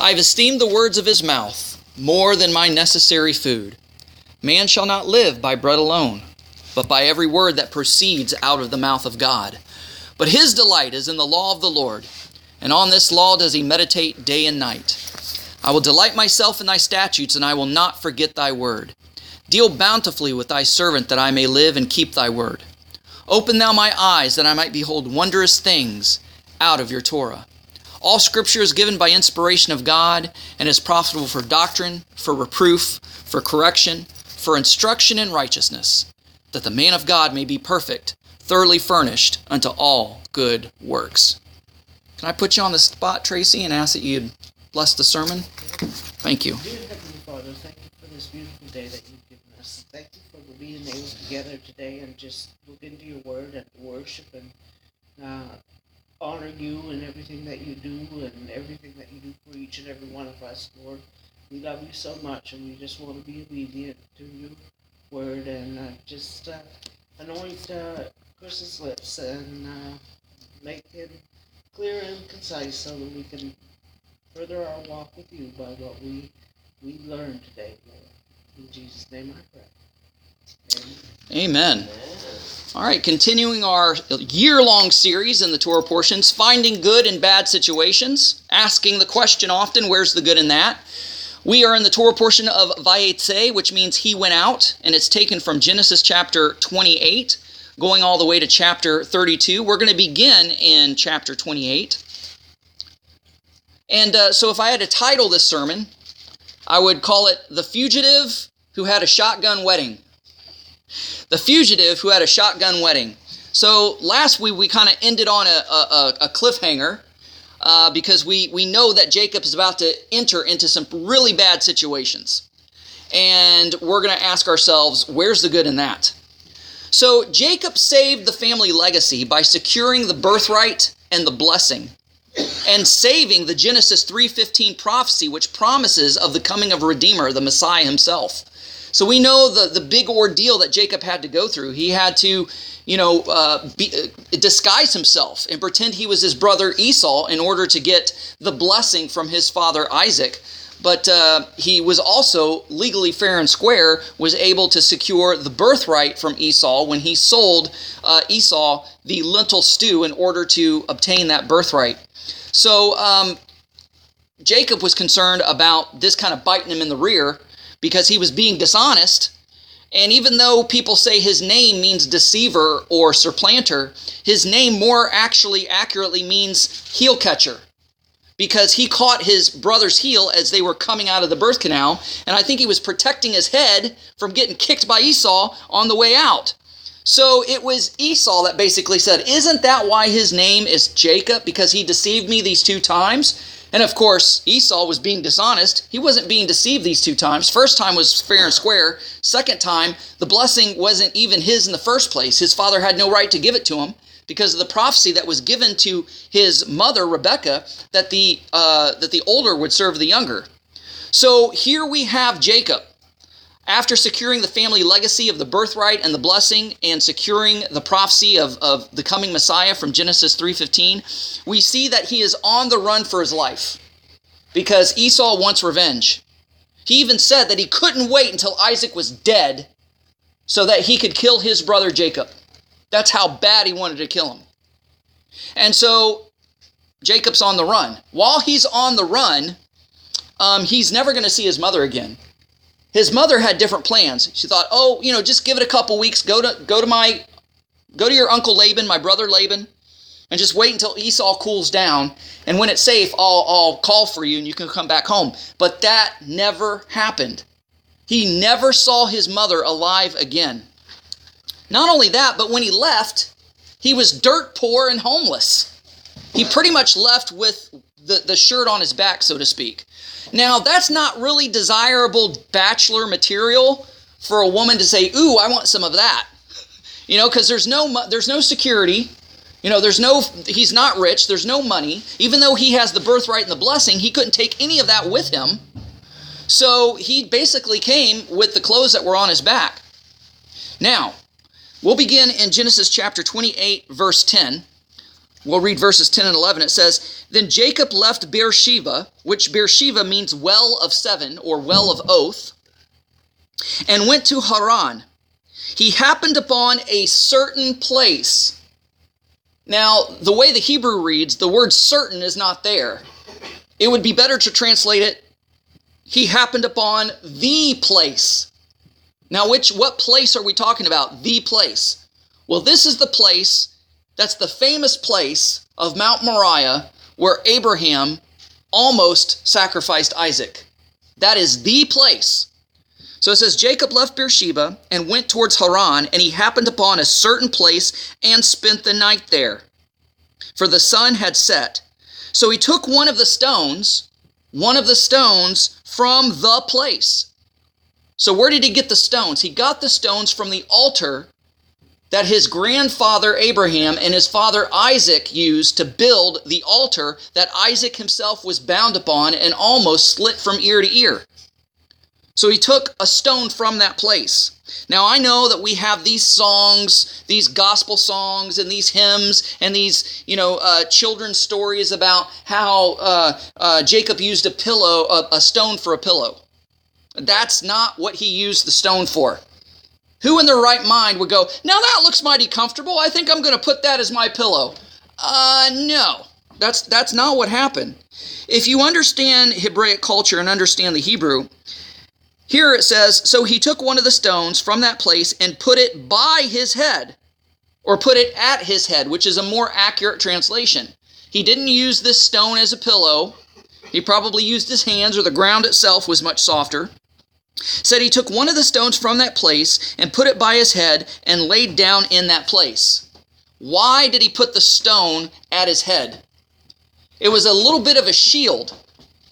I have esteemed the words of his mouth more than my necessary food. Man shall not live by bread alone, but by every word that proceeds out of the mouth of God. But his delight is in the law of the Lord, and on this law does he meditate day and night. I will delight myself in thy statutes, and I will not forget thy word. Deal bountifully with thy servant, that I may live and keep thy word. Open thou my eyes, that I might behold wondrous things out of your Torah. All scripture is given by inspiration of God and is profitable for doctrine, for reproof, for correction, for instruction in righteousness, that the man of God may be perfect, thoroughly furnished unto all good works. Can I put you on the spot, Tracy, and ask that you'd bless the sermon? Thank you. Dear Heavenly Father, thank you for this beautiful day that you've given us. Thank you for being able to gather today and just look into your word and worship and uh, honor you and everything that you do and everything that you do for each and every one of us, Lord. We love you so much and we just want to be obedient to your word and uh, just uh, anoint uh, Kris's lips and uh, make him clear and concise so that we can further our walk with you by what we we learned today, Lord. In Jesus' name I pray. Amen. All right, continuing our year long series in the Torah portions, finding good in bad situations, asking the question often, where's the good in that? We are in the Torah portion of Vayetzei, which means he went out, and it's taken from Genesis chapter 28, going all the way to chapter 32. We're going to begin in chapter 28. And uh, so, if I had to title this sermon, I would call it The Fugitive Who Had a Shotgun Wedding. The Fugitive Who Had a Shotgun Wedding. So, last week we kind of ended on a, a, a cliffhanger uh, because we, we know that Jacob is about to enter into some really bad situations. And we're going to ask ourselves, where's the good in that? So, Jacob saved the family legacy by securing the birthright and the blessing and saving the Genesis 3:15 prophecy which promises of the coming of redeemer, the Messiah himself. So we know the the big ordeal that Jacob had to go through. He had to, you know, uh, be, uh, disguise himself and pretend he was his brother Esau in order to get the blessing from his father Isaac. But uh, he was also legally fair and square, was able to secure the birthright from Esau when he sold uh, Esau the lentil stew in order to obtain that birthright. So um, Jacob was concerned about this kind of biting him in the rear because he was being dishonest. And even though people say his name means deceiver or supplanter, his name more actually accurately means heel catcher because he caught his brother's heel as they were coming out of the birth canal. And I think he was protecting his head from getting kicked by Esau on the way out. So it was Esau that basically said, Isn't that why his name is Jacob? Because he deceived me these two times? And of course, Esau was being dishonest. He wasn't being deceived these two times. First time was fair and square. Second time, the blessing wasn't even his in the first place. His father had no right to give it to him because of the prophecy that was given to his mother Rebekah that the uh, that the older would serve the younger. So here we have Jacob after securing the family legacy of the birthright and the blessing and securing the prophecy of, of the coming messiah from genesis 3.15 we see that he is on the run for his life because esau wants revenge. He even said that he couldn't wait until isaac was dead so that he could kill his brother jacob. That's how bad he wanted to kill him. And so jacob's on the run. While he's on the run um, he's never going to see his mother again his mother had different plans. She thought, "Oh, you know, just give it a couple weeks. Go to go to my go to your uncle Laban, my brother Laban, and just wait until Esau cools down. And when it's safe, I'll I'll call for you and you can come back home." But that never happened. He never saw his mother alive again. Not only that, but when he left, he was dirt poor and homeless. He pretty much left with the, the shirt on his back, so to speak. Now, that's not really desirable bachelor material for a woman to say, "Ooh, I want some of that." You know, cuz there's no there's no security. You know, there's no he's not rich, there's no money. Even though he has the birthright and the blessing, he couldn't take any of that with him. So, he basically came with the clothes that were on his back. Now, we'll begin in Genesis chapter 28 verse 10. We'll read verses 10 and 11. It says, Then Jacob left Beersheba, which Beersheba means well of seven or well of oath, and went to Haran. He happened upon a certain place. Now, the way the Hebrew reads, the word certain is not there. It would be better to translate it, he happened upon the place. Now, which what place are we talking about? The place. Well, this is the place that's the famous place of Mount Moriah where Abraham almost sacrificed Isaac. That is the place. So it says Jacob left Beersheba and went towards Haran, and he happened upon a certain place and spent the night there. For the sun had set. So he took one of the stones, one of the stones from the place. So where did he get the stones? He got the stones from the altar that his grandfather Abraham and his father Isaac used to build the altar that Isaac himself was bound upon and almost slit from ear to ear. So he took a stone from that place. Now I know that we have these songs, these gospel songs, and these hymns, and these you know uh, children's stories about how uh, uh, Jacob used a pillow, a, a stone for a pillow. That's not what he used the stone for. Who in their right mind would go, now that looks mighty comfortable. I think I'm going to put that as my pillow. Uh, no. That's, that's not what happened. If you understand Hebraic culture and understand the Hebrew, here it says, So he took one of the stones from that place and put it by his head, or put it at his head, which is a more accurate translation. He didn't use this stone as a pillow. He probably used his hands, or the ground itself was much softer said he took one of the stones from that place and put it by his head and laid down in that place. Why did he put the stone at his head? It was a little bit of a shield,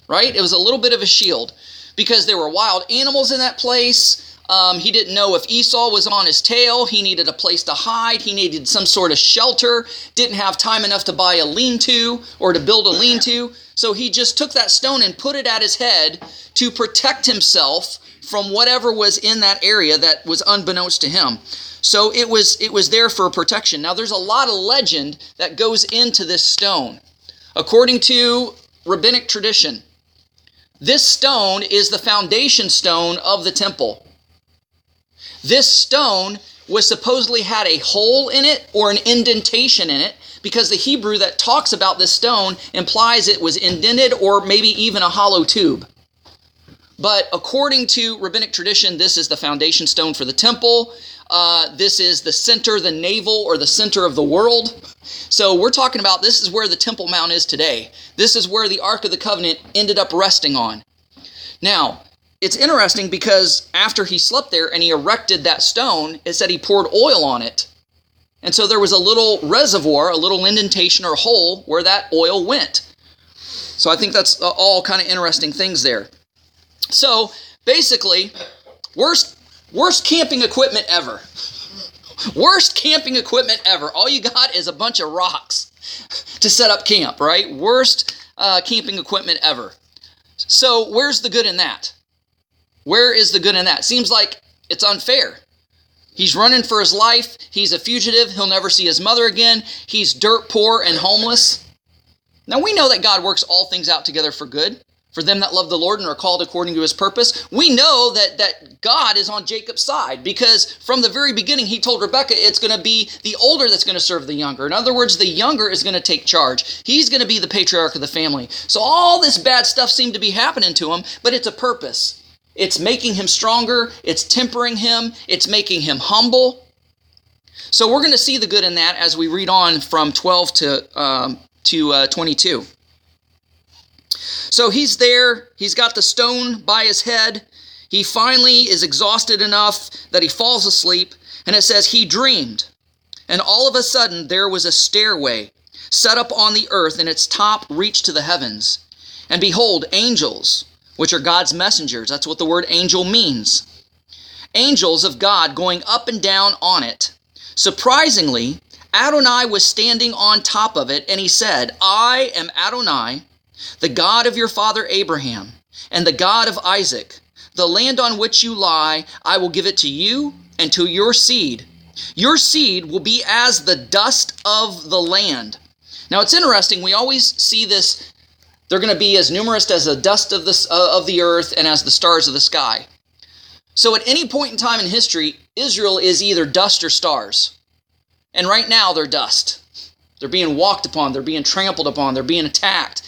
right? It was a little bit of a shield because there were wild animals in that place. Um, he didn't know if Esau was on his tail. He needed a place to hide. He needed some sort of shelter. Didn't have time enough to buy a lean to or to build a lean to. So he just took that stone and put it at his head to protect himself from whatever was in that area that was unbeknownst to him. So it was it was there for protection. Now there's a lot of legend that goes into this stone. According to rabbinic tradition, this stone is the foundation stone of the temple. This stone was supposedly had a hole in it or an indentation in it because the Hebrew that talks about this stone implies it was indented or maybe even a hollow tube. But according to rabbinic tradition, this is the foundation stone for the temple. Uh, this is the center, the navel, or the center of the world. So we're talking about this is where the Temple Mount is today. This is where the Ark of the Covenant ended up resting on. Now, it's interesting because after he slept there and he erected that stone, it said he poured oil on it. And so there was a little reservoir, a little indentation or hole where that oil went. So I think that's all kind of interesting things there. So basically, worst worst camping equipment ever. Worst camping equipment ever. All you got is a bunch of rocks to set up camp, right? Worst uh, camping equipment ever. So where's the good in that? Where is the good in that? Seems like it's unfair. He's running for his life. He's a fugitive. He'll never see his mother again. He's dirt poor and homeless. Now we know that God works all things out together for good for them that love the Lord and are called according to his purpose. We know that, that God is on Jacob's side because from the very beginning he told Rebekah it's going to be the older that's going to serve the younger. In other words, the younger is going to take charge. He's going to be the patriarch of the family. So all this bad stuff seemed to be happening to him, but it's a purpose. It's making him stronger, it's tempering him, it's making him humble. So we're going to see the good in that as we read on from 12 to, um, to uh, 22. So he's there, he's got the stone by his head. He finally is exhausted enough that he falls asleep, and it says he dreamed. And all of a sudden, there was a stairway set up on the earth, and its top reached to the heavens. And behold, angels, which are God's messengers. That's what the word angel means. Angels of God going up and down on it. Surprisingly, Adonai was standing on top of it, and he said, I am Adonai, the God of your father Abraham, and the God of Isaac. The land on which you lie, I will give it to you and to your seed. Your seed will be as the dust of the land. Now it's interesting, we always see this they're going to be as numerous as the dust of the, uh, of the earth and as the stars of the sky. So at any point in time in history, Israel is either dust or stars. And right now they're dust. They're being walked upon, they're being trampled upon, they're being attacked.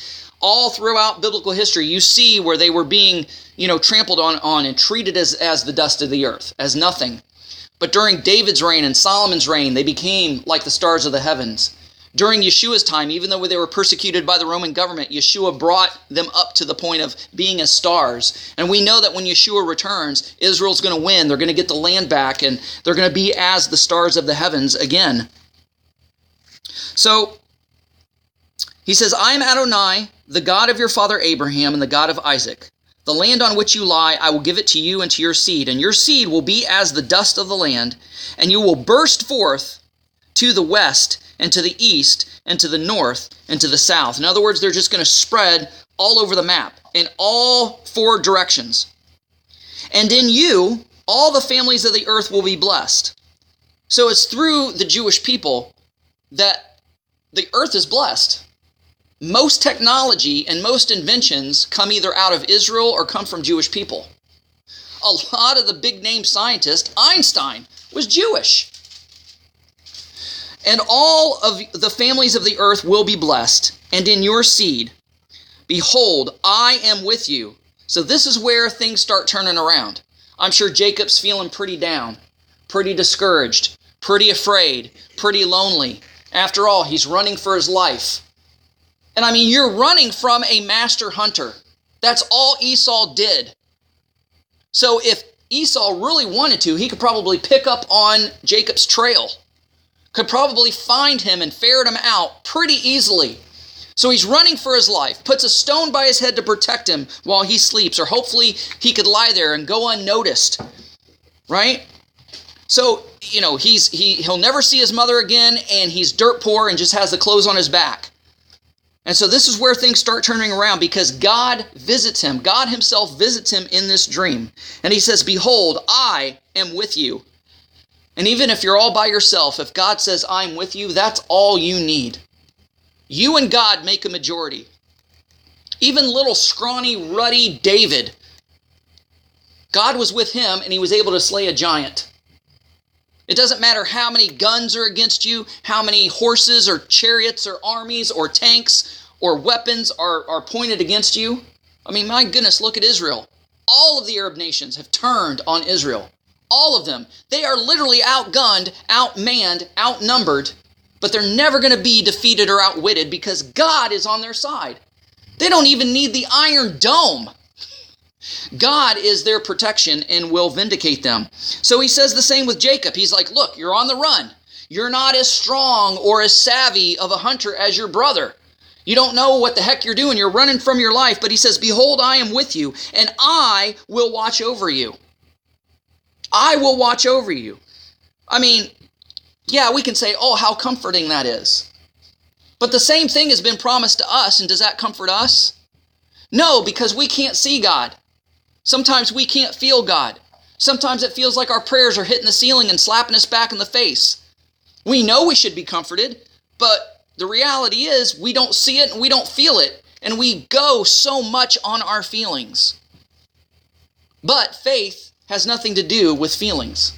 All throughout biblical history, you see where they were being, you know, trampled on, on and treated as, as the dust of the earth, as nothing. But during David's reign and Solomon's reign, they became like the stars of the heavens. During Yeshua's time, even though they were persecuted by the Roman government, Yeshua brought them up to the point of being as stars. And we know that when Yeshua returns, Israel's going to win. They're going to get the land back, and they're going to be as the stars of the heavens again. So he says, I am Adonai, the God of your father Abraham and the God of Isaac. The land on which you lie, I will give it to you and to your seed, and your seed will be as the dust of the land, and you will burst forth to the west and to the east and to the north and to the south. In other words, they're just going to spread all over the map in all four directions. And in you, all the families of the earth will be blessed. So it's through the Jewish people that the earth is blessed. Most technology and most inventions come either out of Israel or come from Jewish people. A lot of the big name scientists, Einstein, was Jewish. And all of the families of the earth will be blessed, and in your seed. Behold, I am with you. So this is where things start turning around. I'm sure Jacob's feeling pretty down, pretty discouraged, pretty afraid, pretty lonely. After all, he's running for his life. And I mean, you're running from a master hunter. That's all Esau did. So if Esau really wanted to, he could probably pick up on Jacob's trail could probably find him and ferret him out pretty easily. So he's running for his life, puts a stone by his head to protect him while he sleeps, or hopefully he could lie there and go unnoticed. Right? So, you know, he's he he'll never see his mother again and he's dirt poor and just has the clothes on his back. And so this is where things start turning around because God visits him. God himself visits him in this dream. And he says, "Behold, I am with you." And even if you're all by yourself, if God says, I'm with you, that's all you need. You and God make a majority. Even little scrawny, ruddy David, God was with him and he was able to slay a giant. It doesn't matter how many guns are against you, how many horses or chariots or armies or tanks or weapons are, are pointed against you. I mean, my goodness, look at Israel. All of the Arab nations have turned on Israel. All of them. They are literally outgunned, outmanned, outnumbered, but they're never going to be defeated or outwitted because God is on their side. They don't even need the Iron Dome. God is their protection and will vindicate them. So he says the same with Jacob. He's like, Look, you're on the run. You're not as strong or as savvy of a hunter as your brother. You don't know what the heck you're doing. You're running from your life. But he says, Behold, I am with you, and I will watch over you. I will watch over you. I mean, yeah, we can say, oh, how comforting that is. But the same thing has been promised to us, and does that comfort us? No, because we can't see God. Sometimes we can't feel God. Sometimes it feels like our prayers are hitting the ceiling and slapping us back in the face. We know we should be comforted, but the reality is we don't see it and we don't feel it, and we go so much on our feelings. But faith has nothing to do with feelings.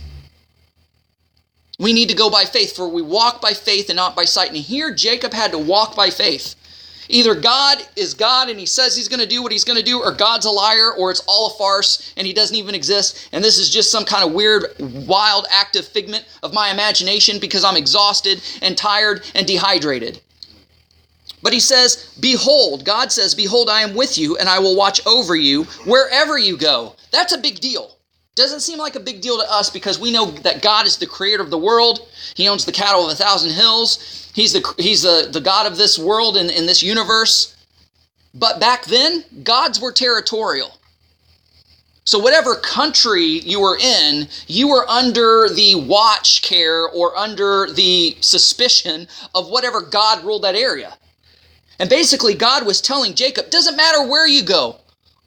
We need to go by faith, for we walk by faith and not by sight. And here Jacob had to walk by faith. Either God is God and he says he's going to do what he's going to do, or God's a liar, or it's all a farce and he doesn't even exist. And this is just some kind of weird, wild, active figment of my imagination because I'm exhausted and tired and dehydrated. But he says, Behold, God says, Behold, I am with you and I will watch over you wherever you go. That's a big deal. Doesn't seem like a big deal to us because we know that God is the creator of the world. He owns the cattle of a thousand hills. He's the, he's the, the God of this world and in this universe. But back then, gods were territorial. So, whatever country you were in, you were under the watch care or under the suspicion of whatever God ruled that area. And basically, God was telling Jacob, doesn't matter where you go,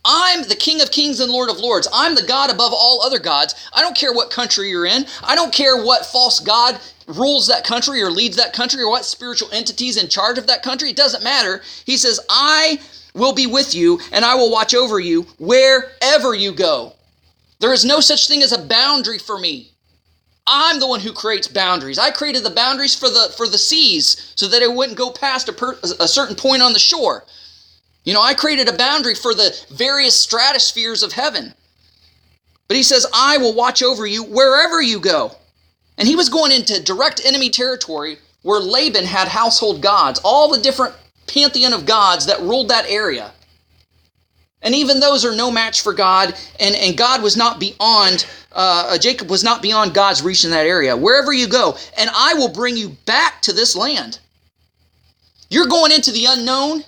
I'm the King of Kings and Lord of Lords. I'm the God above all other gods. I don't care what country you're in. I don't care what false God rules that country or leads that country or what spiritual entities in charge of that country. It doesn't matter. He says, I will be with you and I will watch over you wherever you go. There is no such thing as a boundary for me. I'm the one who creates boundaries. I created the boundaries for the for the seas so that it wouldn't go past a, per, a certain point on the shore. You know, I created a boundary for the various stratospheres of heaven. But he says, I will watch over you wherever you go. And he was going into direct enemy territory where Laban had household gods, all the different pantheon of gods that ruled that area. And even those are no match for God, and, and God was not beyond, uh, Jacob was not beyond God's reach in that area. Wherever you go, and I will bring you back to this land. You're going into the unknown,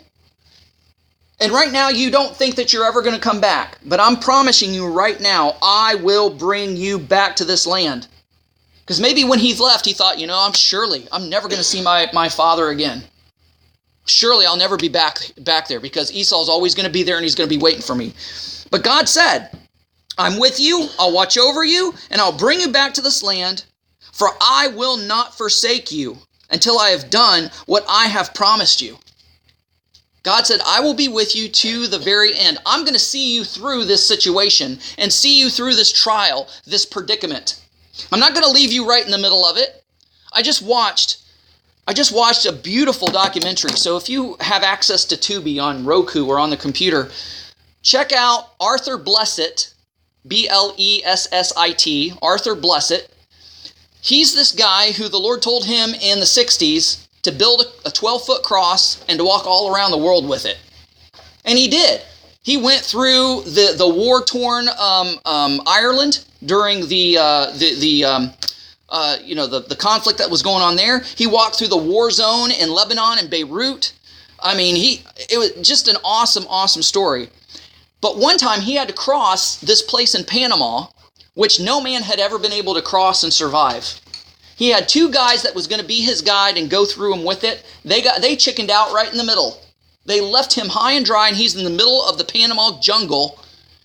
and right now you don't think that you're ever going to come back. But I'm promising you right now, I will bring you back to this land. Because maybe when he left, he thought, you know, I'm surely, I'm never going to see my, my father again surely I'll never be back back there because Esau's always going to be there and he's going to be waiting for me. But God said, I'm with you, I'll watch over you, and I'll bring you back to this land, for I will not forsake you until I have done what I have promised you. God said, I will be with you to the very end. I'm going to see you through this situation and see you through this trial, this predicament. I'm not going to leave you right in the middle of it. I just watched I just watched a beautiful documentary. So if you have access to Tubi on Roku or on the computer, check out Arthur Blessitt, B L E S S I T, Arthur Blessitt. He's this guy who the Lord told him in the 60s to build a 12 foot cross and to walk all around the world with it. And he did. He went through the, the war torn um, um, Ireland during the, uh, the, the um, uh, you know, the, the conflict that was going on there. He walked through the war zone in Lebanon and Beirut. I mean, he it was just an awesome, awesome story. But one time he had to cross this place in Panama, which no man had ever been able to cross and survive. He had two guys that was going to be his guide and go through him with it. They got they chickened out right in the middle. They left him high and dry, and he's in the middle of the Panama jungle,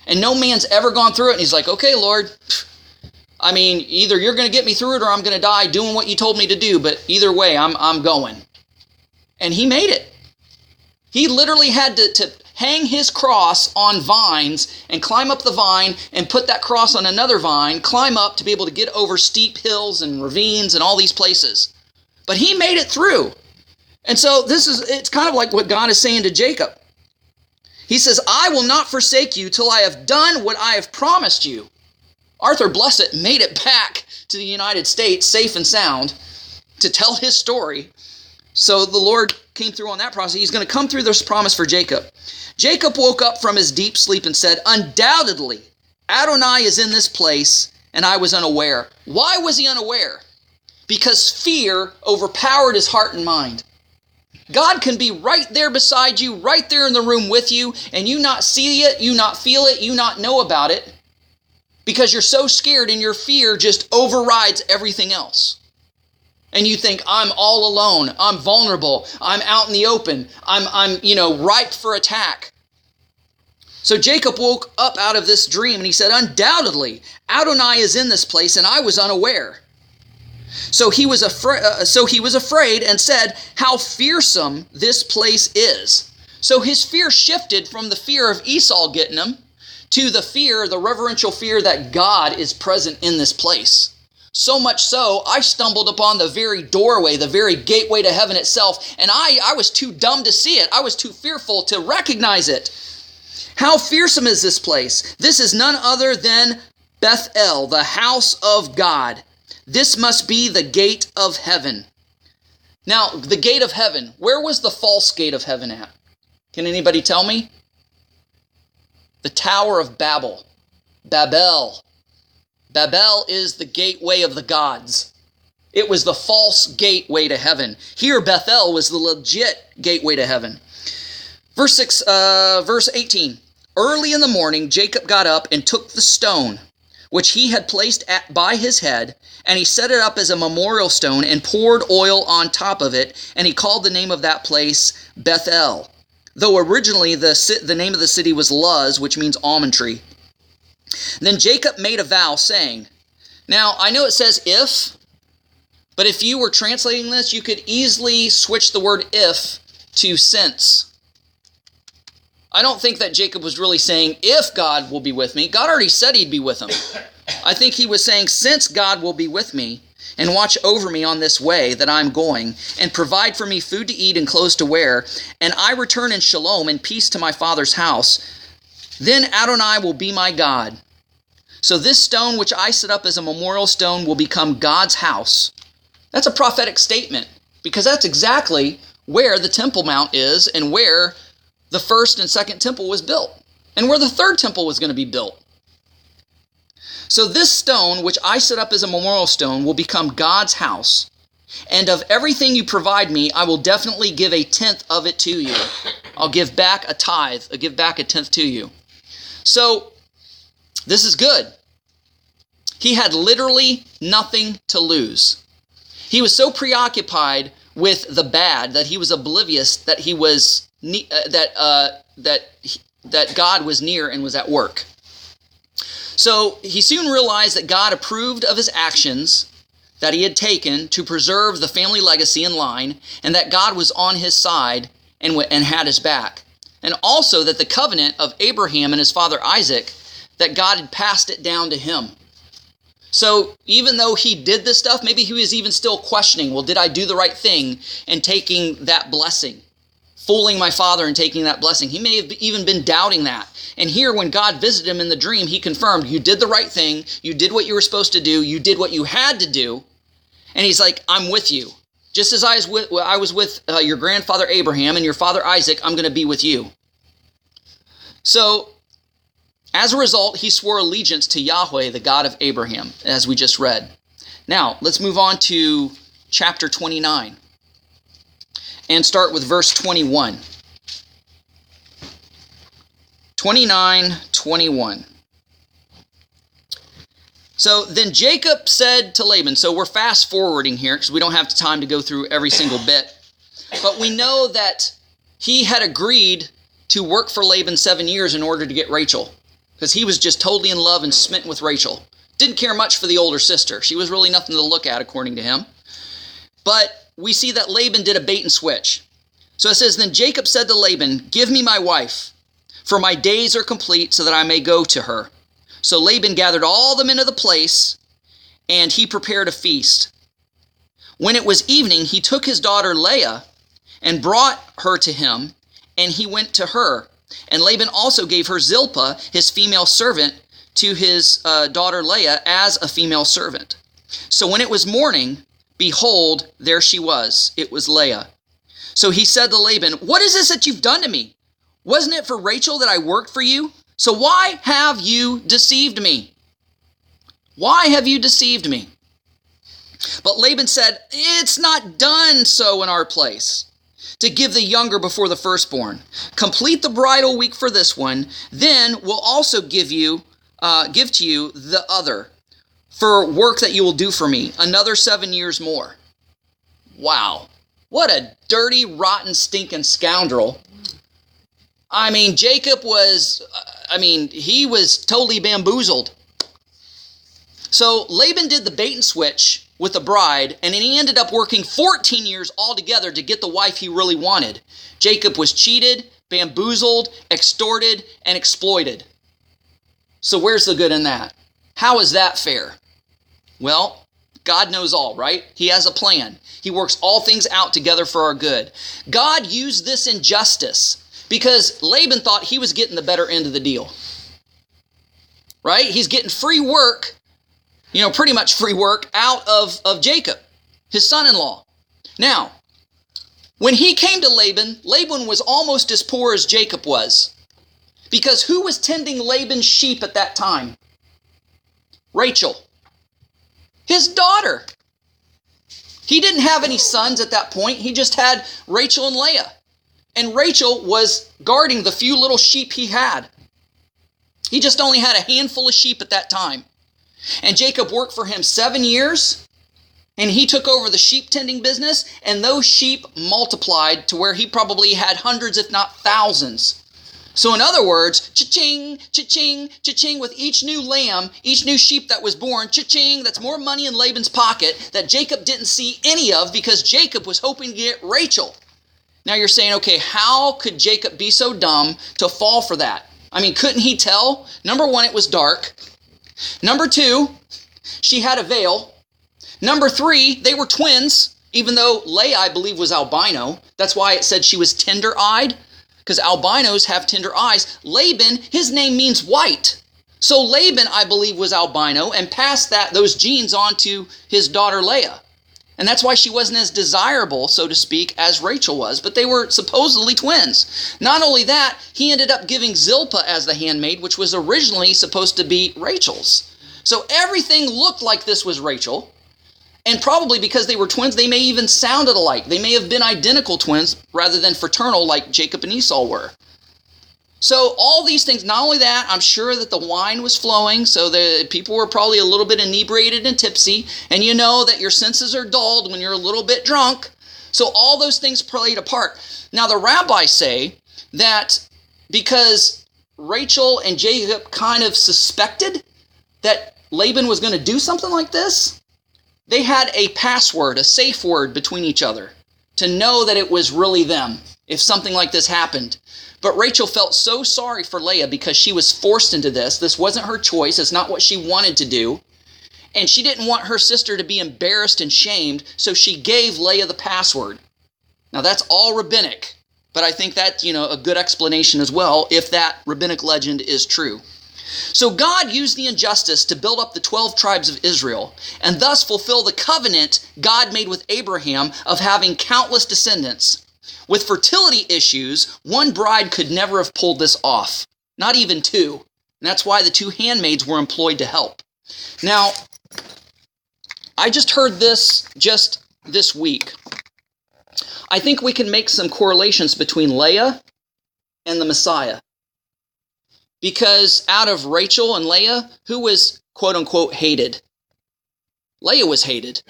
and no man's ever gone through it. And he's like, "Okay, Lord, I mean, either you're going to get me through it or I'm going to die doing what you told me to do, but either way, I'm, I'm going. And he made it. He literally had to, to hang his cross on vines and climb up the vine and put that cross on another vine, climb up to be able to get over steep hills and ravines and all these places. But he made it through. And so this is it's kind of like what God is saying to Jacob. He says, I will not forsake you till I have done what I have promised you. Arthur Blessitt made it back to the United States safe and sound to tell his story. So the Lord came through on that process. He's going to come through this promise for Jacob. Jacob woke up from his deep sleep and said, Undoubtedly, Adonai is in this place, and I was unaware. Why was he unaware? Because fear overpowered his heart and mind. God can be right there beside you, right there in the room with you, and you not see it, you not feel it, you not know about it because you're so scared and your fear just overrides everything else. And you think, I'm all alone, I'm vulnerable, I'm out in the open, I'm, I'm you know, ripe for attack. So Jacob woke up out of this dream and he said, Undoubtedly, Adonai is in this place, and I was unaware. So he was afraid. Uh, so he was afraid and said, "How fearsome this place is." So his fear shifted from the fear of Esau getting him to the fear, the reverential fear that God is present in this place. So much so, I stumbled upon the very doorway, the very gateway to heaven itself, and I, I was too dumb to see it. I was too fearful to recognize it. How fearsome is this place? This is none other than Bethel, the house of God. This must be the gate of heaven. Now, the gate of heaven, where was the false gate of heaven at? Can anybody tell me? the Tower of Babel. Babel. Babel is the gateway of the gods. It was the false gateway to heaven. Here, Bethel was the legit gateway to heaven. Verse 6, uh, verse 18. Early in the morning, Jacob got up and took the stone which he had placed at, by his head, and he set it up as a memorial stone and poured oil on top of it, and he called the name of that place Bethel, though originally the, the name of the city was Luz, which means almond tree. Then Jacob made a vow, saying, Now I know it says if, But if you were translating this, you could easily switch the word if to since. I don't think that Jacob was really saying, if God will be with me. God already said he'd be with him. I think he was saying, since God will be with me and watch over me on this way that I'm going, and provide for me food to eat and clothes to wear, and I return in shalom and peace to my father's house, then Adonai will be my God. So this stone which I set up as a memorial stone will become God's house. That's a prophetic statement because that's exactly where the Temple Mount is and where the first and second temple was built and where the third temple was going to be built. So this stone, which I set up as a memorial stone, will become God's house. And of everything you provide me, I will definitely give a tenth of it to you. I'll give back a tithe, I'll give back a tenth to you. So this is good. He had literally nothing to lose. He was so preoccupied with the bad that he was oblivious that he was uh, that uh, that that God was near and was at work. So he soon realized that God approved of his actions that he had taken to preserve the family legacy in line, and that God was on his side and, and had his back. And also that the covenant of Abraham and his father Isaac, that God had passed it down to him. So even though he did this stuff, maybe he was even still questioning, well, did I do the right thing in taking that blessing? Fooling my father and taking that blessing. He may have even been doubting that. And here, when God visited him in the dream, he confirmed, You did the right thing. You did what you were supposed to do. You did what you had to do. And he's like, I'm with you. Just as I was with, I was with uh, your grandfather Abraham and your father Isaac, I'm going to be with you. So as a result, he swore allegiance to Yahweh, the God of Abraham, as we just read. Now, let's move on to chapter 29 and start with verse 21. 29 21. So then Jacob said to Laban, so we're fast forwarding here because we don't have time to go through every single bit. But we know that he had agreed to work for Laban seven years in order to get Rachel because he was just totally in love and smitten with Rachel. Didn't care much for the older sister. She was really nothing to look at, according to him. But we see that Laban did a bait and switch. So it says, Then Jacob said to Laban, Give me my wife, for my days are complete, so that I may go to her. So Laban gathered all the men of the place, and he prepared a feast. When it was evening, he took his daughter Leah and brought her to him, and he went to her. And Laban also gave her Zilpah, his female servant, to his uh, daughter Leah as a female servant. So when it was morning, behold, there she was. It was Leah. So he said to Laban, What is this that you've done to me? Wasn't it for Rachel that I worked for you? So why have you deceived me? Why have you deceived me? But Laban said, It's not done so in our place to give the younger before the firstborn. Complete the bridal week for this one, then we'll also give you uh, give to you the other for work that you will do for me another seven years more. Wow, what a dirty, rotten, stinking scoundrel! I mean, Jacob was, uh, I mean, he was totally bamboozled. So Laban did the bait and switch with the bride, and then he ended up working 14 years altogether to get the wife he really wanted. Jacob was cheated, bamboozled, extorted, and exploited. So, where's the good in that? How is that fair? Well, God knows all, right? He has a plan. He works all things out together for our good. God used this injustice because Laban thought he was getting the better end of the deal. Right? He's getting free work you know, pretty much free work out of, of Jacob, his son in law. Now, when he came to Laban, Laban was almost as poor as Jacob was. Because who was tending Laban's sheep at that time? Rachel, his daughter. He didn't have any sons at that point, he just had Rachel and Leah. And Rachel was guarding the few little sheep he had. He just only had a handful of sheep at that time. And Jacob worked for him seven years, and he took over the sheep tending business, and those sheep multiplied to where he probably had hundreds, if not thousands. So, in other words, cha-ching, cha-ching, cha-ching, with each new lamb, each new sheep that was born, cha-ching, that's more money in Laban's pocket that Jacob didn't see any of because Jacob was hoping to get Rachel. Now you're saying, okay, how could Jacob be so dumb to fall for that? I mean, couldn't he tell? Number one, it was dark. Number two, she had a veil. Number three, they were twins, even though Leah, I believe, was albino. That's why it said she was tender eyed because albinos have tender eyes. Laban, his name means white. So Laban, I believe, was albino and passed that those genes on to his daughter Leah. And that's why she wasn't as desirable, so to speak, as Rachel was, but they were supposedly twins. Not only that, he ended up giving Zilpah as the handmaid, which was originally supposed to be Rachel's. So everything looked like this was Rachel. And probably because they were twins, they may even sounded alike. They may have been identical twins rather than fraternal like Jacob and Esau were. So all these things, not only that, I'm sure that the wine was flowing, so the people were probably a little bit inebriated and tipsy, and you know that your senses are dulled when you're a little bit drunk. So all those things played a part. Now the rabbis say that because Rachel and Jacob kind of suspected that Laban was going to do something like this, they had a password, a safe word between each other to know that it was really them if something like this happened. But Rachel felt so sorry for Leah because she was forced into this. This wasn't her choice, it's not what she wanted to do. And she didn't want her sister to be embarrassed and shamed, so she gave Leah the password. Now that's all rabbinic, but I think that's, you know, a good explanation as well if that rabbinic legend is true. So God used the injustice to build up the 12 tribes of Israel and thus fulfill the covenant God made with Abraham of having countless descendants. With fertility issues, one bride could never have pulled this off, not even two. And that's why the two handmaids were employed to help. Now, I just heard this just this week. I think we can make some correlations between Leah and the Messiah because out of Rachel and Leah, who was quote unquote hated? Leah was hated.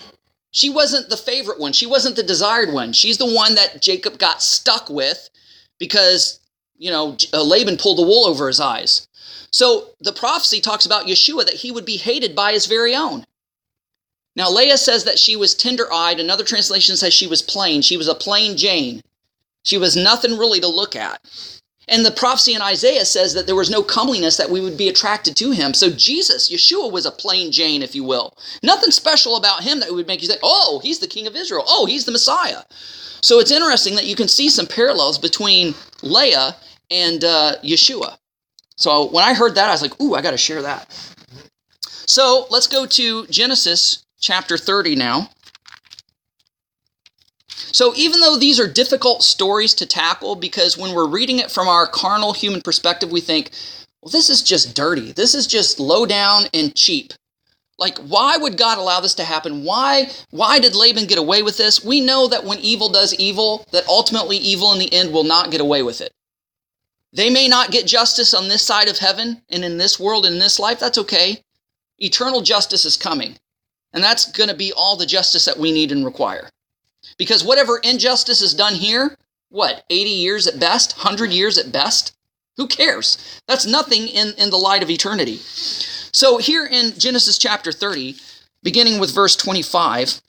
She wasn't the favorite one. She wasn't the desired one. She's the one that Jacob got stuck with because, you know, uh, Laban pulled the wool over his eyes. So the prophecy talks about Yeshua that he would be hated by his very own. Now, Leah says that she was tender eyed. Another translation says she was plain. She was a plain Jane. She was nothing really to look at. And the prophecy in Isaiah says that there was no comeliness that we would be attracted to him. So Jesus, Yeshua, was a plain Jane, if you will. Nothing special about him that would make you think, oh, he's the king of Israel. Oh, he's the Messiah. So it's interesting that you can see some parallels between Leah and uh, Yeshua. So when I heard that, I was like, ooh, I got to share that. So let's go to Genesis chapter 30 now. So, even though these are difficult stories to tackle, because when we're reading it from our carnal human perspective, we think, well, this is just dirty. This is just low down and cheap. Like, why would God allow this to happen? Why, why did Laban get away with this? We know that when evil does evil, that ultimately evil in the end will not get away with it. They may not get justice on this side of heaven and in this world and in this life. That's okay. Eternal justice is coming. And that's going to be all the justice that we need and require. Because whatever injustice is done here, what, 80 years at best, 100 years at best? Who cares? That's nothing in, in the light of eternity. So, here in Genesis chapter 30, beginning with verse 25,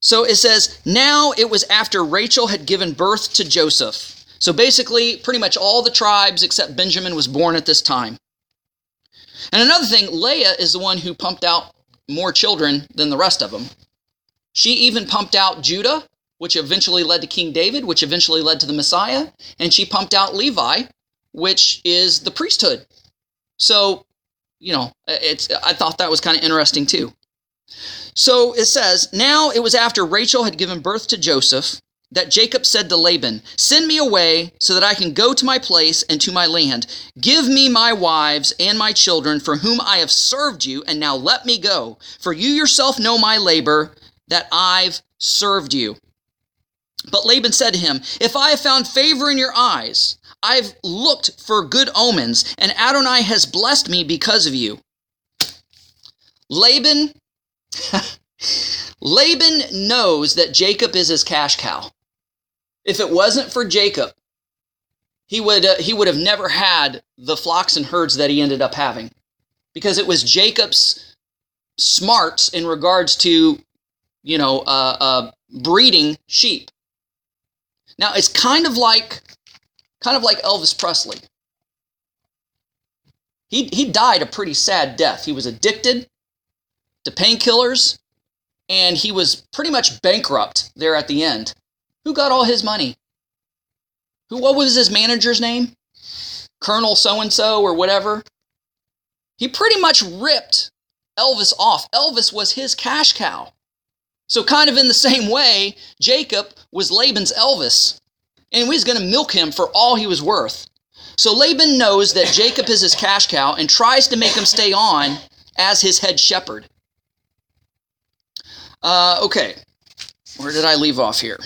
so it says, Now it was after Rachel had given birth to Joseph. So basically, pretty much all the tribes except Benjamin was born at this time. And another thing, Leah is the one who pumped out more children than the rest of them. She even pumped out Judah, which eventually led to King David, which eventually led to the Messiah, and she pumped out Levi, which is the priesthood. So, you know, it's I thought that was kind of interesting too. So it says, Now it was after Rachel had given birth to Joseph that Jacob said to Laban, Send me away so that I can go to my place and to my land. Give me my wives and my children for whom I have served you, and now let me go. For you yourself know my labor, that I've served you. But Laban said to him, If I have found favor in your eyes, I've looked for good omens, and Adonai has blessed me because of you. Laban. Laban knows that Jacob is his cash cow. If it wasn't for Jacob, he would uh, he would have never had the flocks and herds that he ended up having because it was Jacob's smarts in regards to you know uh, uh, breeding sheep. Now it's kind of like kind of like Elvis Presley. He he died a pretty sad death. He was addicted to painkillers and he was pretty much bankrupt there at the end. Who got all his money? Who what was his manager's name? Colonel so and so or whatever. He pretty much ripped Elvis off. Elvis was his cash cow. So, kind of in the same way, Jacob was Laban's Elvis, and he was going to milk him for all he was worth. So, Laban knows that Jacob is his cash cow and tries to make him stay on as his head shepherd. Uh, okay, where did I leave off here?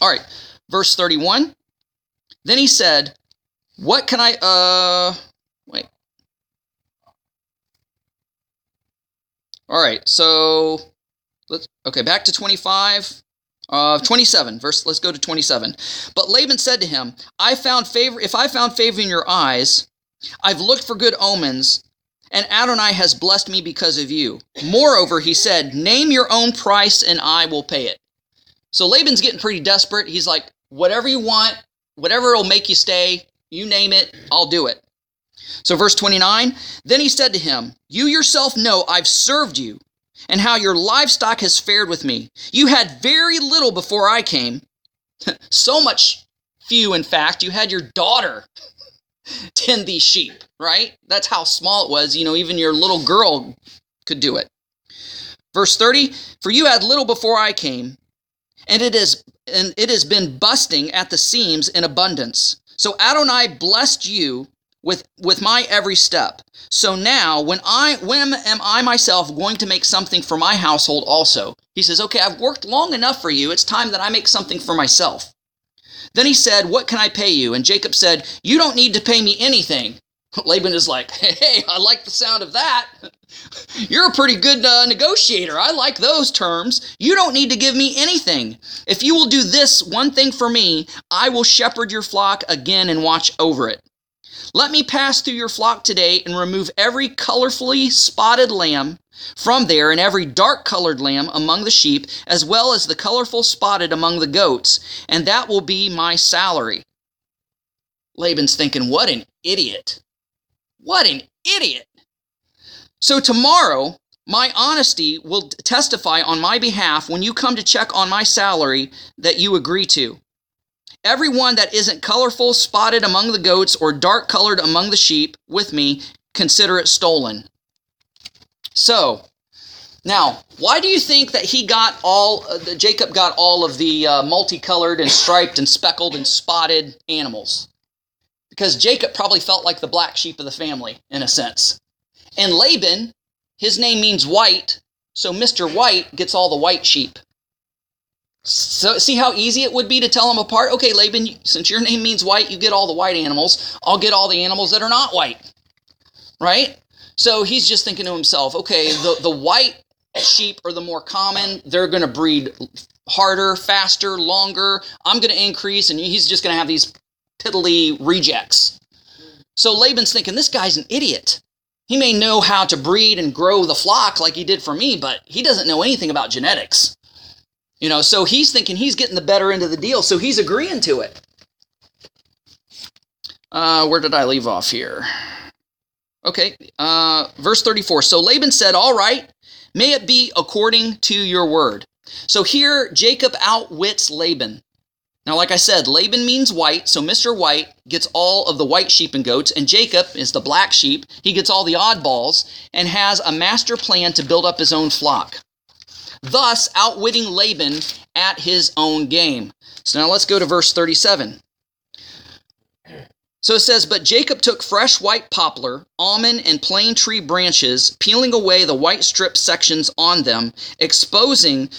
All right, verse 31. Then he said, What can I, uh, wait. All right, so let's, okay, back to 25. Uh, 27 verse let's go to 27 but laban said to him i found favor if i found favor in your eyes i've looked for good omens and adonai has blessed me because of you moreover he said name your own price and i will pay it so laban's getting pretty desperate he's like whatever you want whatever will make you stay you name it i'll do it so verse 29 then he said to him you yourself know i've served you and how your livestock has fared with me. You had very little before I came, so much few, in fact, you had your daughter tend these sheep, right? That's how small it was. You know, even your little girl could do it. Verse 30 For you had little before I came, and it is and it has been busting at the seams in abundance. So Adonai blessed you with with my every step. So now when I when am I myself going to make something for my household also? He says, "Okay, I've worked long enough for you. It's time that I make something for myself." Then he said, "What can I pay you?" And Jacob said, "You don't need to pay me anything." Laban is like, "Hey, I like the sound of that. You're a pretty good uh, negotiator. I like those terms. You don't need to give me anything. If you will do this one thing for me, I will shepherd your flock again and watch over it." Let me pass through your flock today and remove every colorfully spotted lamb from there and every dark colored lamb among the sheep, as well as the colorful spotted among the goats, and that will be my salary. Laban's thinking, what an idiot. What an idiot. So tomorrow, my honesty will testify on my behalf when you come to check on my salary that you agree to. Everyone that isn't colorful, spotted among the goats, or dark colored among the sheep with me, consider it stolen. So, now, why do you think that he got all, uh, Jacob got all of the uh, multicolored and striped and speckled and spotted animals? Because Jacob probably felt like the black sheep of the family, in a sense. And Laban, his name means white, so Mr. White gets all the white sheep. So see how easy it would be to tell them apart? Okay, Laban, since your name means white, you get all the white animals. I'll get all the animals that are not white. Right? So he's just thinking to himself, okay, the, the white sheep are the more common. They're going to breed harder, faster, longer. I'm going to increase, and he's just going to have these piddly rejects. So Laban's thinking, this guy's an idiot. He may know how to breed and grow the flock like he did for me, but he doesn't know anything about genetics. You know, so he's thinking he's getting the better end of the deal, so he's agreeing to it. Uh, where did I leave off here? Okay, uh, verse 34. So Laban said, All right, may it be according to your word. So here, Jacob outwits Laban. Now, like I said, Laban means white, so Mr. White gets all of the white sheep and goats, and Jacob is the black sheep. He gets all the oddballs and has a master plan to build up his own flock thus outwitting Laban at his own game. So now let's go to verse 37. So it says, But Jacob took fresh white poplar, almond, and plane tree branches, peeling away the white strip sections on them, exposing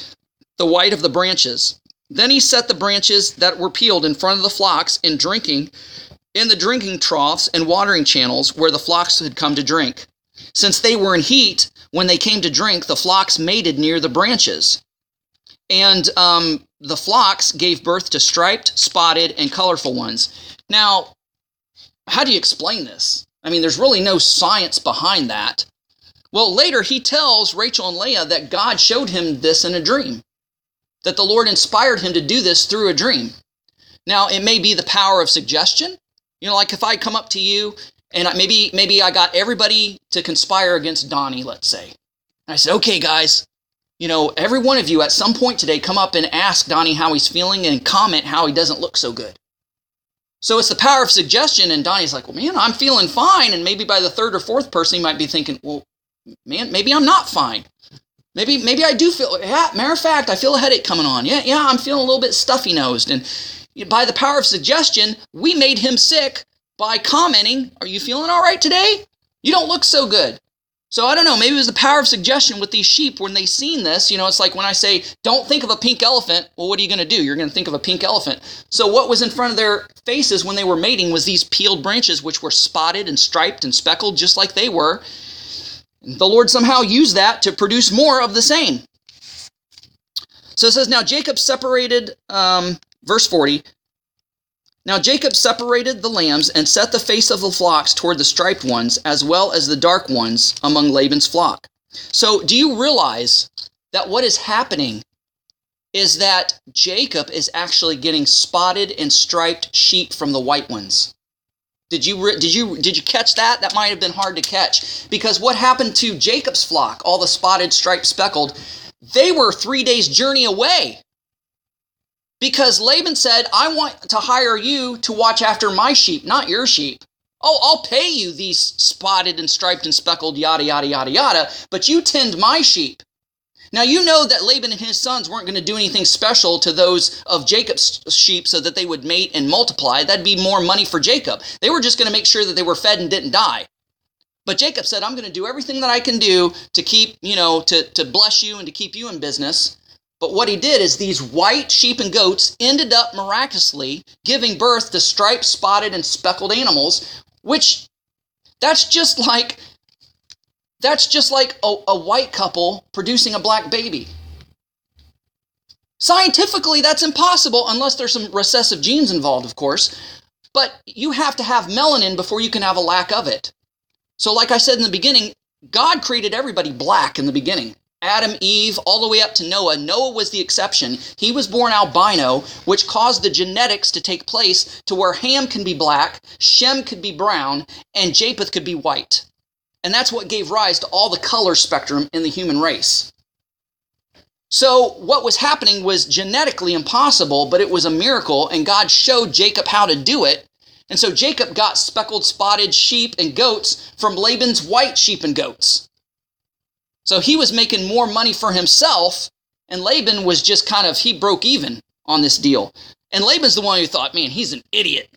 the white of the branches. Then he set the branches that were peeled in front of the flocks in drinking in the drinking troughs and watering channels where the flocks had come to drink. Since they were in heat, when they came to drink, the flocks mated near the branches. And um, the flocks gave birth to striped, spotted, and colorful ones. Now, how do you explain this? I mean, there's really no science behind that. Well, later he tells Rachel and Leah that God showed him this in a dream, that the Lord inspired him to do this through a dream. Now, it may be the power of suggestion. You know, like if I come up to you and maybe maybe I got everybody to conspire against Donnie, let's say. And I said, "Okay, guys, you know, every one of you at some point today come up and ask Donnie how he's feeling and comment how he doesn't look so good." So it's the power of suggestion, and Donnie's like, "Well, man, I'm feeling fine." And maybe by the third or fourth person, he might be thinking, "Well, man, maybe I'm not fine. Maybe maybe I do feel. Yeah, matter of fact, I feel a headache coming on. Yeah, yeah, I'm feeling a little bit stuffy nosed." And by the power of suggestion, we made him sick by commenting, Are you feeling all right today? You don't look so good. So I don't know, maybe it was the power of suggestion with these sheep when they seen this. You know, it's like when I say, don't think of a pink elephant, well, what are you going to do? You're going to think of a pink elephant. So what was in front of their faces when they were mating was these peeled branches, which were spotted and striped and speckled just like they were. The Lord somehow used that to produce more of the same. So it says, Now Jacob separated um, Verse 40 Now Jacob separated the lambs and set the face of the flocks toward the striped ones, as well as the dark ones among Laban's flock. So, do you realize that what is happening is that Jacob is actually getting spotted and striped sheep from the white ones? Did you did you did you catch that? That might have been hard to catch because what happened to Jacob's flock, all the spotted, striped, speckled, they were 3 days journey away because Laban said, I want to hire you to watch after my sheep, not your sheep. Oh, I'll pay you these spotted and striped and speckled, yada, yada, yada, yada, but you tend my sheep. Now, you know that Laban and his sons weren't going to do anything special to those of Jacob's sheep so that they would mate and multiply. That'd be more money for Jacob. They were just going to make sure that they were fed and didn't die. But Jacob said, I'm going to do everything that I can do to keep, you know, to, to bless you and to keep you in business. But what he did is these white sheep and goats ended up miraculously giving birth to striped, spotted, and speckled animals, which that's just like that's just like a, a white couple producing a black baby. Scientifically, that's impossible unless there's some recessive genes involved, of course. But you have to have melanin before you can have a lack of it. So, like I said in the beginning, God created everybody black in the beginning. Adam, Eve, all the way up to Noah. Noah was the exception. He was born albino, which caused the genetics to take place to where Ham can be black, Shem could be brown, and Japheth could be white. And that's what gave rise to all the color spectrum in the human race. So, what was happening was genetically impossible, but it was a miracle, and God showed Jacob how to do it. And so, Jacob got speckled, spotted sheep and goats from Laban's white sheep and goats. So he was making more money for himself, and Laban was just kind of, he broke even on this deal. And Laban's the one who thought, man, he's an idiot.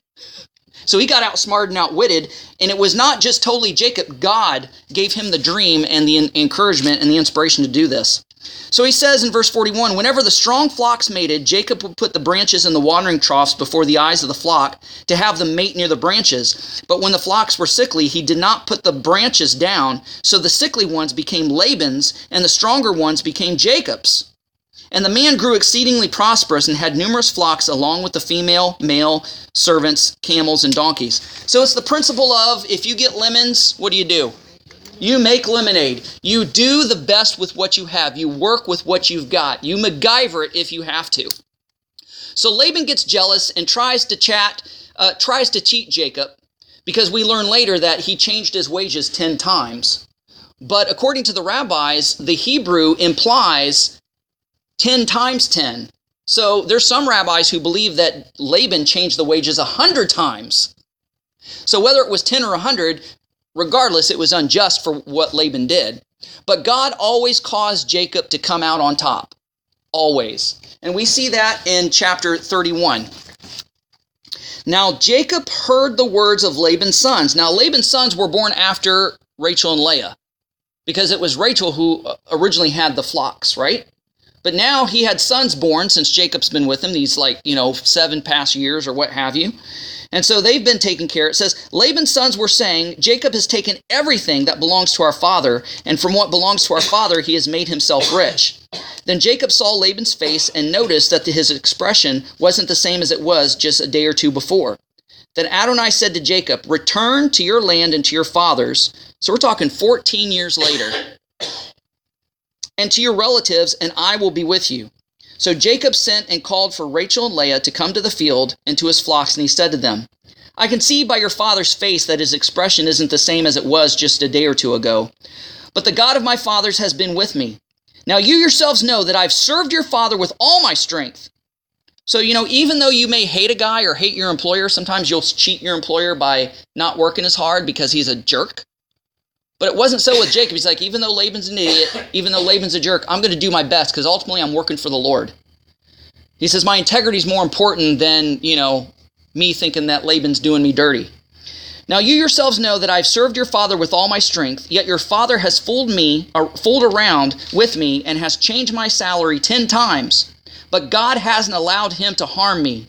So he got outsmarted and outwitted, and it was not just totally Jacob. God gave him the dream and the encouragement and the inspiration to do this. So he says in verse 41 Whenever the strong flocks mated, Jacob would put the branches in the watering troughs before the eyes of the flock to have them mate near the branches. But when the flocks were sickly, he did not put the branches down. So the sickly ones became Laban's, and the stronger ones became Jacob's. And the man grew exceedingly prosperous and had numerous flocks along with the female, male servants, camels, and donkeys. So it's the principle of if you get lemons, what do you do? You make lemonade. You do the best with what you have. You work with what you've got. You MacGyver it if you have to. So Laban gets jealous and tries to chat, uh, tries to cheat Jacob, because we learn later that he changed his wages 10 times. But according to the rabbis, the Hebrew implies 10 times 10. So there's some rabbis who believe that Laban changed the wages 100 times. So whether it was 10 or 100, regardless, it was unjust for what Laban did. But God always caused Jacob to come out on top. Always. And we see that in chapter 31. Now Jacob heard the words of Laban's sons. Now Laban's sons were born after Rachel and Leah because it was Rachel who uh, originally had the flocks, right? But now he had sons born since Jacob's been with him, these like, you know, seven past years or what have you. And so they've been taken care. It says Laban's sons were saying, Jacob has taken everything that belongs to our father, and from what belongs to our father he has made himself rich. Then Jacob saw Laban's face and noticed that his expression wasn't the same as it was just a day or two before. Then Adonai said to Jacob, Return to your land and to your fathers. So we're talking 14 years later. And to your relatives, and I will be with you. So Jacob sent and called for Rachel and Leah to come to the field and to his flocks, and he said to them, I can see by your father's face that his expression isn't the same as it was just a day or two ago. But the God of my fathers has been with me. Now you yourselves know that I've served your father with all my strength. So, you know, even though you may hate a guy or hate your employer, sometimes you'll cheat your employer by not working as hard because he's a jerk. But it wasn't so with Jacob. He's like, even though Laban's an idiot, even though Laban's a jerk, I'm going to do my best because ultimately I'm working for the Lord. He says, my integrity is more important than, you know, me thinking that Laban's doing me dirty. Now you yourselves know that I've served your father with all my strength, yet your father has fooled me, or fooled around with me, and has changed my salary ten times. But God hasn't allowed him to harm me.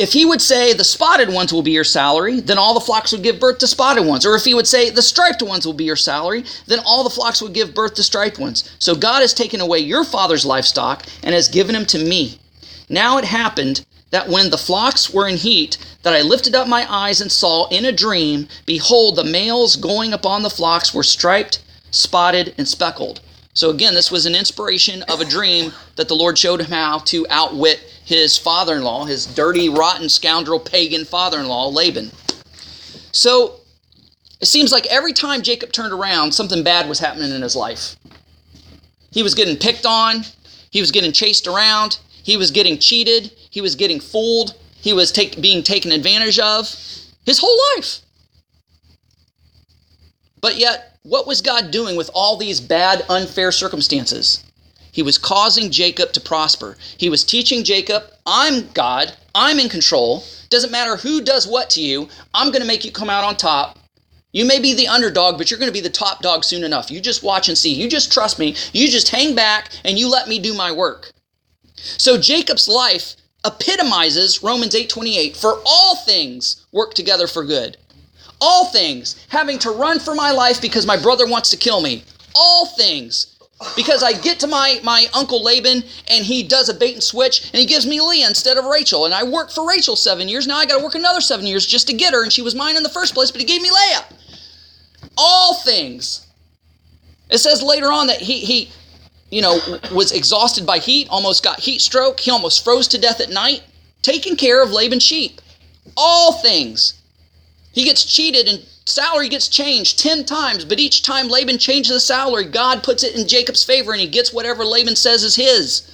If he would say the spotted ones will be your salary, then all the flocks would give birth to spotted ones. Or if he would say the striped ones will be your salary, then all the flocks would give birth to striped ones. So God has taken away your father's livestock and has given him to me. Now it happened that when the flocks were in heat, that I lifted up my eyes and saw in a dream, behold, the males going upon the flocks were striped, spotted, and speckled. So again, this was an inspiration of a dream that the Lord showed him how to outwit his father in law, his dirty, rotten, scoundrel, pagan father in law, Laban. So it seems like every time Jacob turned around, something bad was happening in his life. He was getting picked on, he was getting chased around, he was getting cheated, he was getting fooled, he was take, being taken advantage of his whole life. But yet, what was God doing with all these bad, unfair circumstances? He was causing Jacob to prosper. He was teaching Jacob, I'm God, I'm in control. Doesn't matter who does what to you, I'm going to make you come out on top. You may be the underdog, but you're going to be the top dog soon enough. You just watch and see. You just trust me. You just hang back and you let me do my work. So Jacob's life epitomizes Romans 8:28, for all things work together for good. All things, having to run for my life because my brother wants to kill me. All things, because I get to my, my uncle Laban and he does a bait and switch and he gives me Leah instead of Rachel. And I worked for Rachel seven years. Now I got to work another seven years just to get her. And she was mine in the first place, but he gave me Leah. All things. It says later on that he, he you know, was exhausted by heat, almost got heat stroke. He almost froze to death at night, taking care of Laban's sheep. All things. He gets cheated and salary gets changed 10 times, but each time Laban changes the salary, God puts it in Jacob's favor and he gets whatever Laban says is his.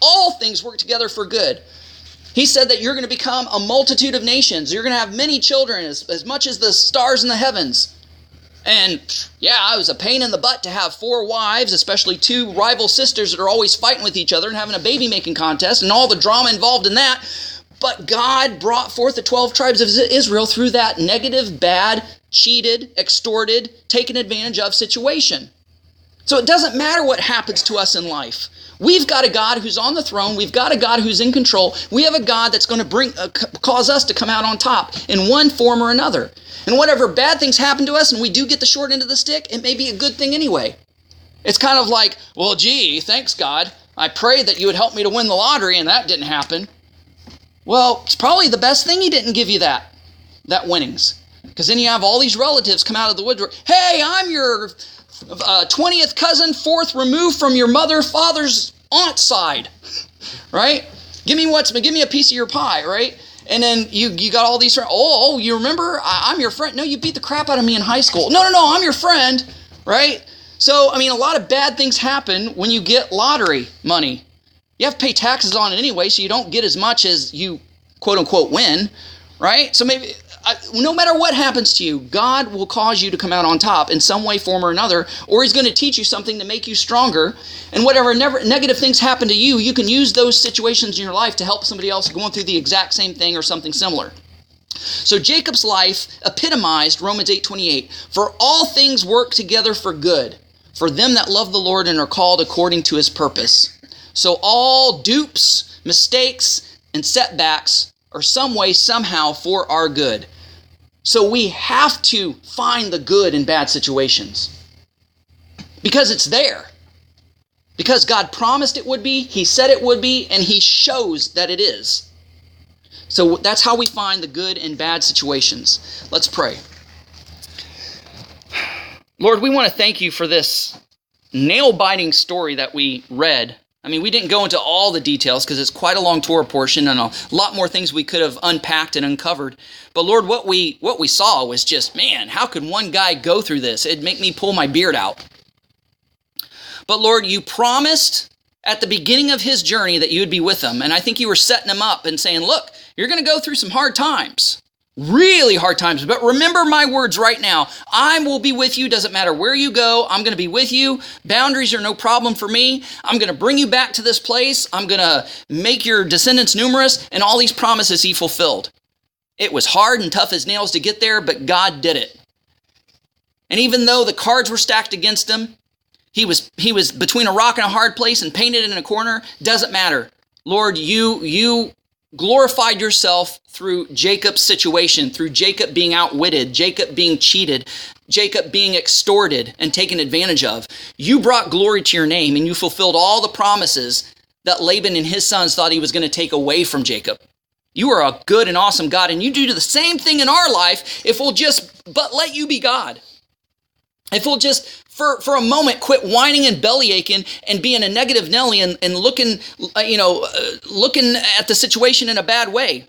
All things work together for good. He said that you're going to become a multitude of nations. You're going to have many children, as, as much as the stars in the heavens. And yeah, it was a pain in the butt to have four wives, especially two rival sisters that are always fighting with each other and having a baby making contest and all the drama involved in that. But God brought forth the 12 tribes of Israel through that negative, bad, cheated, extorted, taken advantage of situation. So it doesn't matter what happens to us in life. We've got a God who's on the throne. We've got a God who's in control. We have a God that's going to bring uh, cause us to come out on top in one form or another. And whatever bad things happen to us and we do get the short end of the stick, it may be a good thing anyway. It's kind of like, well, gee, thanks God. I prayed that you would help me to win the lottery and that didn't happen. Well, it's probably the best thing he didn't give you that that winnings. Because then you have all these relatives come out of the woodwork. Hey, I'm your uh, 20th cousin, fourth removed from your mother, father's aunt side. Right? Give me what's give me a piece of your pie, right? And then you you got all these friends. Oh, oh, you remember? I, I'm your friend. No, you beat the crap out of me in high school. No, no, no, I'm your friend, right? So, I mean, a lot of bad things happen when you get lottery money. You have to pay taxes on it anyway, so you don't get as much as you quote unquote win, right? So maybe no matter what happens to you, God will cause you to come out on top in some way, form, or another, or He's going to teach you something to make you stronger. And whatever never, negative things happen to you, you can use those situations in your life to help somebody else going through the exact same thing or something similar. So Jacob's life epitomized Romans 8:28, "For all things work together for good, for them that love the Lord and are called according to His purpose." So all dupes, mistakes, and setbacks are some way, somehow for our good. So we have to find the good in bad situations because it's there. Because God promised it would be, He said it would be, and He shows that it is. So that's how we find the good in bad situations. Let's pray. Lord, we want to thank you for this nail biting story that we read. I mean, we didn't go into all the details because it's quite a long Torah portion and a lot more things we could have unpacked and uncovered. But Lord, what we what we saw was just, man, how could one guy go through this? It'd make me pull my beard out. But Lord, you promised at the beginning of his journey that you would be with him. And I think you were setting him up and saying, look, you're going to go through some hard times. Really hard times. But remember my words right now. I will be with you. Doesn't matter where you go. I'm going to be with you. Boundaries are no problem for me. I'm going to bring you back to this place. I'm going to make your descendants numerous. And all these promises he fulfilled. It was hard and tough as nails to get there, but God did it. And even though the cards were stacked against him, he was he was between a rock and a hard place and painted in a corner. Doesn't matter. Lord, you you glorified yourself through Jacob's situation, through Jacob being outwitted, Jacob being cheated, Jacob being extorted and taken advantage of. You brought glory to your name and you fulfilled all the promises that Laban and his sons thought he was going to take away from Jacob. You are a good and awesome God, and you do the same thing in our life if we'll just but let you be God. If we'll just, for, for a moment, quit whining and belly aching and being a negative Nelly and, and looking, uh, you know, uh, looking at the situation in a bad way.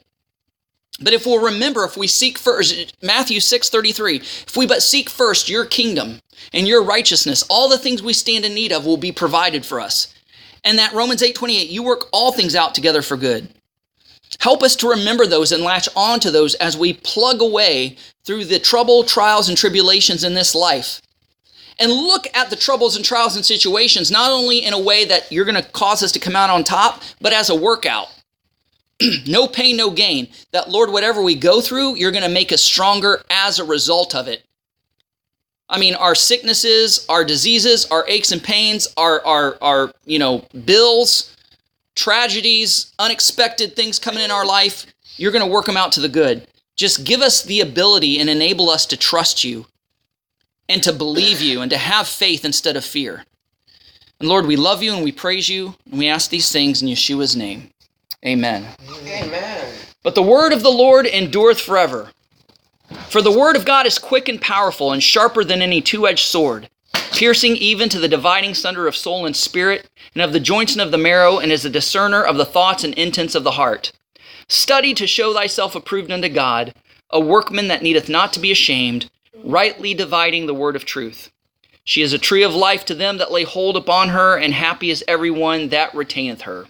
But if we'll remember, if we seek first, Matthew 6 33, if we but seek first your kingdom and your righteousness, all the things we stand in need of will be provided for us. And that Romans 8 28, you work all things out together for good. Help us to remember those and latch on to those as we plug away through the trouble, trials, and tribulations in this life and look at the troubles and trials and situations, not only in a way that you're going to cause us to come out on top, but as a workout. no pain, no gain. That, Lord, whatever we go through, you're going to make us stronger as a result of it. I mean, our sicknesses, our diseases, our aches and pains, our, our, our you know, bills, tragedies, unexpected things coming in our life, you're going to work them out to the good. Just give us the ability and enable us to trust you and to believe you and to have faith instead of fear. And Lord, we love you and we praise you, and we ask these things in Yeshua's name. Amen. Amen. But the word of the Lord endureth forever. For the word of God is quick and powerful and sharper than any two edged sword, piercing even to the dividing sunder of soul and spirit, and of the joints and of the marrow, and is a discerner of the thoughts and intents of the heart. Study to show thyself approved unto God, a workman that needeth not to be ashamed rightly dividing the word of truth. She is a tree of life to them that lay hold upon her, and happy is everyone that retaineth her.